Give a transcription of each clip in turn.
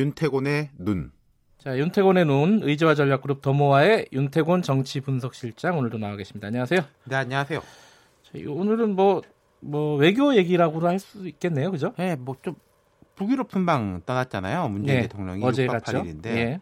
윤태곤의 눈. 자, 윤태곤의 눈, 의지와 전략 그룹 더모아의 윤태곤 정치 분석 실장 오늘도 나와 계십니다. 안녕하세요. 네, 안녕하세요. 자, 오늘은 뭐, 뭐, 외교 얘기라고도 할 수 있겠네요. 그죠? 네, 뭐 좀 북유럽 순방 떠났잖아요. 문재인 네, 대통령이 어제 6박 갔죠. 8일인데. 예.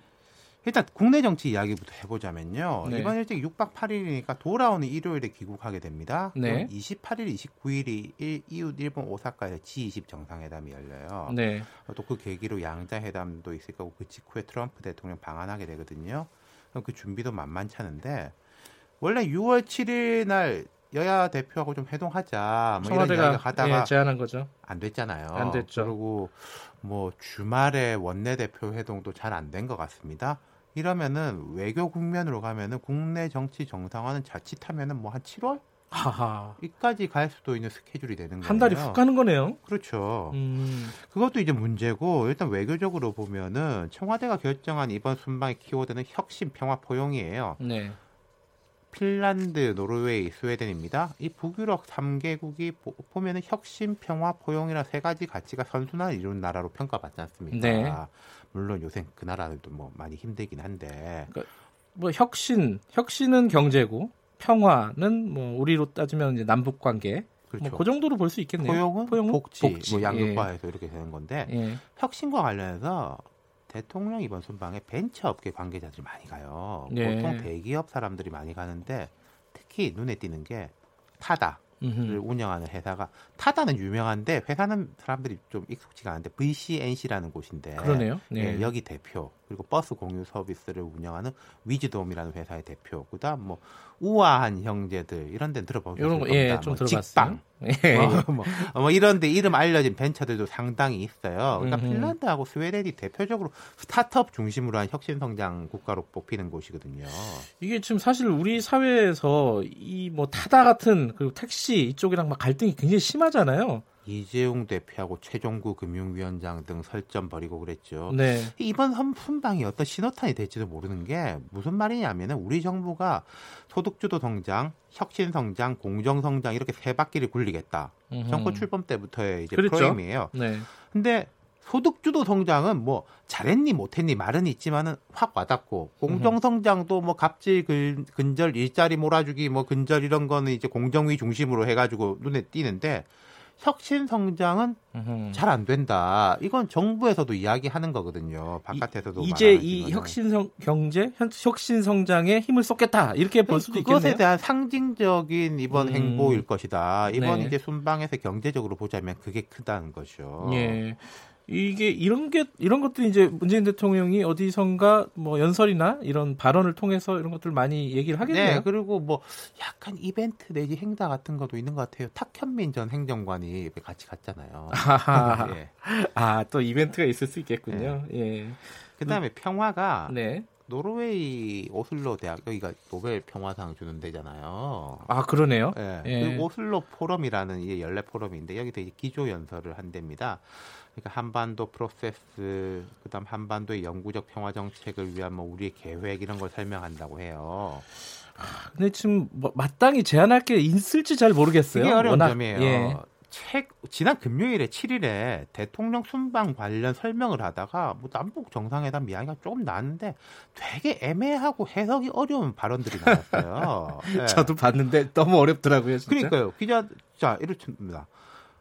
일단 국내 정치 이야기부터 해보자면요. 네. 이번 일정이 6박 8일이니까 돌아오는 일요일에 귀국하게 됩니다. 네. 그럼 28일, 29일이 일, 이웃 일본 오사카에서 G20 정상회담이 열려요. 네. 또 그 계기로 양자 회담도 있을 거고 그 직후에 트럼프 대통령 방한하게 되거든요. 그럼 그 준비도 만만찮은데 원래 6월 7일 날 여야 대표하고 좀 회동하자 뭐 이런 청와대가 이야기가 하다가 예, 제안한 거죠. 안 됐잖아요. 안 됐죠. 그리고 뭐 주말에 원내 대표 회동도 잘 안 된 것 같습니다. 이러면은 외교 국면으로 가면은 국내 정치 정상화는 자칫하면은 뭐 한 7월 하하. 이까지 갈 수도 있는 스케줄이 되는 거예요. 한 달이 훅 가는 거네요. 그렇죠. 음. 그것도 이제 문제고 일단 외교적으로 보면은 청와대가 결정한 이번 순방의 키워드는 혁신, 평화, 포용이에요. 네. 핀란드, 노르웨이, 스웨덴입니다. 이 북유럽 3개국이 보, 면은 혁신, 평화, 포용이라 세 가지 가치가 선순환을 이룬 나라로 평가받지 않습니까? 네. 물론 요새 그 나라들도 뭐 많이 힘들긴 한데 뭐 혁신, 혁신은 경제고 평화는 뭐 우리로 따지면 이제 남북 관계. 그렇죠. 뭐 그 정도로 볼 수 있겠네요. 포용은, 포용은 복지, 복지. 뭐 양극화해서 이렇게 되는 건데 예. 혁신과 관련해서 대통령 이번 순방에 벤처업계 관계자들이 많이 가요. 네. 보통 대기업 사람들이 많이 가는데 특히 눈에 띄는 게 타다를 음흠. 운영하는 회사가 타다는 유명한데 회사는 사람들이 좀 익숙지가 않은데 VCNC라는 곳인데 그러네요. 네. 예, 여기 대표 그리고 버스 공유 서비스를 운영하는 위즈돔이라는 회사의 대표 그다음 뭐 우아한 형제들 이런 데는 들어보셨을 이런 거. 예, 좀 뭐 들어봤어요. 직방 예. 뭐, 뭐, 어, 뭐 이런데 이름 알려진 벤처들도 상당히 있어요. 그러니까 음흠. 핀란드하고 스웨덴이 대표적으로 스타트업 중심으로 한 혁신 성장 국가로 뽑히는 곳이거든요. 이게 지금 사실 우리 사회에서 이 뭐 타다 같은 그리고 택시 이쪽이랑 막 갈등이 굉장히 심하잖아요. 이재용 대표하고 최종구 금융위원장 등 설전 벌이고 그랬죠. 네. 이번 선- 순방이 어떤 신호탄이 될지도 모르는 게 무슨 말이냐면은 우리 정부가 소득주도 성장, 혁신 성장, 공정 성장 이렇게 세 바퀴를 굴리겠다. 음흠. 정권 출범 때부터의 이제 그렇죠. 프레임이에요. 네. 근데 소득주도 성장은 뭐 잘했니 못했니 말은 있지만은 확 와닿고 공정 성장도 뭐 갑질 근, 근절 일자리 몰아주기 뭐 근절 이런 거는 이제 공정위 중심으로 해가지고 눈에 띄는데 혁신 성장은. 잘 안 된다. 이건 정부에서도 이야기하는 거거든요. 바깥에서도 이 제 이 말하지만은. 혁신 성 경제 현- 혁신 성장에 힘을 쏟겠다 이렇게 볼 수도 그것에 있겠네요. 대한 상징적인 이번 음. 행보일 것이다. 이번 네. 이제 순방에서 경제적으로 보자면 그게 크다는 거죠. 예. 이게 이런 게 이런 것들이 이제 문재인 대통령이 어디선가 뭐 연설이나 이런 발언을 통해서 이런 것들 많이 얘기를 하겠네요. 네, 그리고 뭐 약간 이벤트 내지 행사 같은 것도 있는 것 같아요. 탁현민 전 행정관이 같이 갔잖아요. 예. 아, 또 이벤트가 있을 수 있겠군요. 예. 그다음에 평화가 네. 노르웨이 오슬로 대학 여기가 노벨 평화상 주는 데잖아요. 아, 그러네요. 예. 예. 그 오슬로 포럼이라는 이게 연례 포럼인데 여기서 이제 기조 연설을 한답니다. 그러니까 한반도 프로세스, 그다음 한반도의 영구적 평화 정착을 위한 뭐 우리의 계획 이런 걸 설명한다고 해요. 근데 지금 뭐 마땅히 제안할 게 있을지 잘 모르겠어요. 이게 어려운 워낙, 점이에요. 예. 책 지난 금요일에 7일에 대통령 순방 관련 설명을 하다가 뭐 남북 정상회담 이야기가 조금 나왔는데 되게 애매하고 해석이 어려운 발언들이 나왔어요. 예. 저도 봤는데 너무 어렵더라고요, 진짜. 그러니까요. 기자 자 이렇습니다.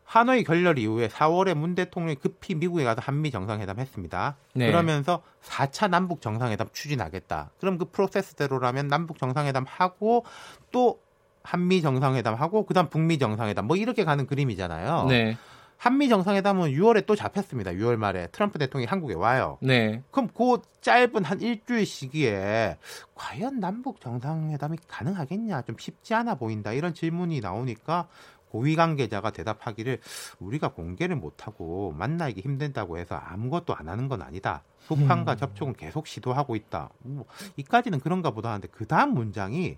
하노이 결렬 이후에 4월에 문 대통령이 급히 미국에 가서 한미 정상회담 했습니다. 네. 그러면서 4차 남북 정상회담 추진하겠다. 그럼 그 프로세스대로라면 남북 정상회담 하고 또 한미 정상회담 하고 그다음 북미 정상회담 뭐 이렇게 가는 그림이잖아요. 네. 한미 정상회담은 6월에 또 잡혔습니다. 6월 말에 트럼프 대통령이 한국에 와요. 네. 그럼 그 짧은 한 일주일 시기에 과연 남북 정상회담이 가능하겠냐 좀 쉽지 않아 보인다 이런 질문이 나오니까 고위 관계자가 대답하기를 우리가 공개를 못하고 만나기 힘든다고 해서 아무것도 안 하는 건 아니다. 북한과 음. 접촉은 계속 시도하고 있다. 뭐, 이까지는 그런가 보다 하는데 그 다음 문장이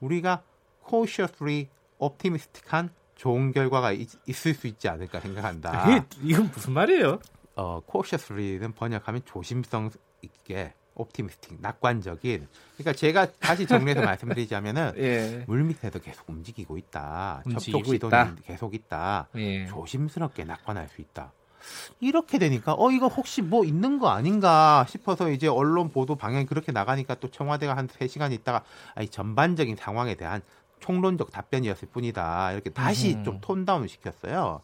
우리가 cautiously optimistic한 좋은 결과가 있, 을수 있지 않을까 생각한다. 그게 이건 무슨 말이에요? 어, cautiously는 번역하면 조심성 있게 optimistic, 낙관적인. 그러니까 제가 다시 정리해서 말씀드리자면은 예. 물 밑에도 계속 움직이고 있다. 접촉 시도는. 계속 있다. 예. 조심스럽게 낙관할 수 있다. 이렇게 되니까 어 이거 혹시 뭐 있는 거 아닌가 싶어서 이제 언론 보도 방향이 그렇게 나가니까 또 청와대가 한 3시간 있다가 아니 전반적인 상황에 대한 총론적 답변이었을 뿐이다. 이렇게 다시 음. 좀 톤다운 시켰어요.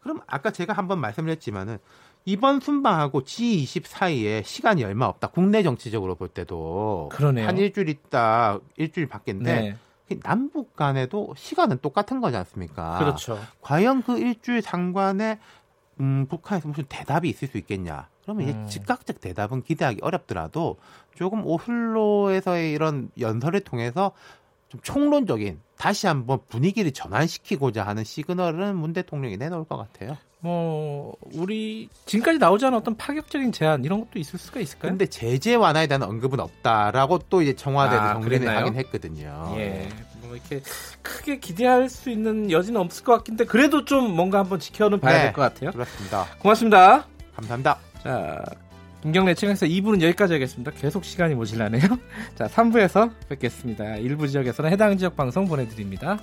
그럼 아까 제가 한번 말씀드렸지만은 이번 순방하고 G20 사이에 시간이 얼마 없다. 국내 정치적으로 볼 때도 그러네요. 한 일주일 있다, 일주일 밖인데 네. 남북 간에도 시간은 똑같은 거지 않습니까? 그렇죠. 과연 그 일주일 상관에 음, 북한에서 무슨 대답이 있을 수 있겠냐? 그러면 이제 음. 즉각적 대답은 기대하기 어렵더라도 조금 오슬로에서의 이런 연설을 통해서 좀 총론적인 다시 한번 분위기를 전환시키고자 하는 시그널은 문 대통령이 내놓을 것 같아요. 뭐 우리 지금까지 나오지 않은 어떤 파격적인 제안 이런 것도 있을 수가 있을까요? 근데 제재 완화에 대한 언급은 없다라고 또 이제 청와대도 아, 정리를 하긴 했거든요. 예. 뭐 이렇게 크게 기대할 수 있는 여지는 없을 것 같긴데 그래도 좀 뭔가 한번 지켜는 봐야 네, 될것 같아요. 그렇습니다. 고맙습니다. 감사합니다. 자, 김경래 최강에서 2부는 여기까지 하겠습니다. 계속 시간이 모질라네요. 자, 3부에서 뵙겠습니다. 일부 지역에서는 해당 지역 방송 보내드립니다.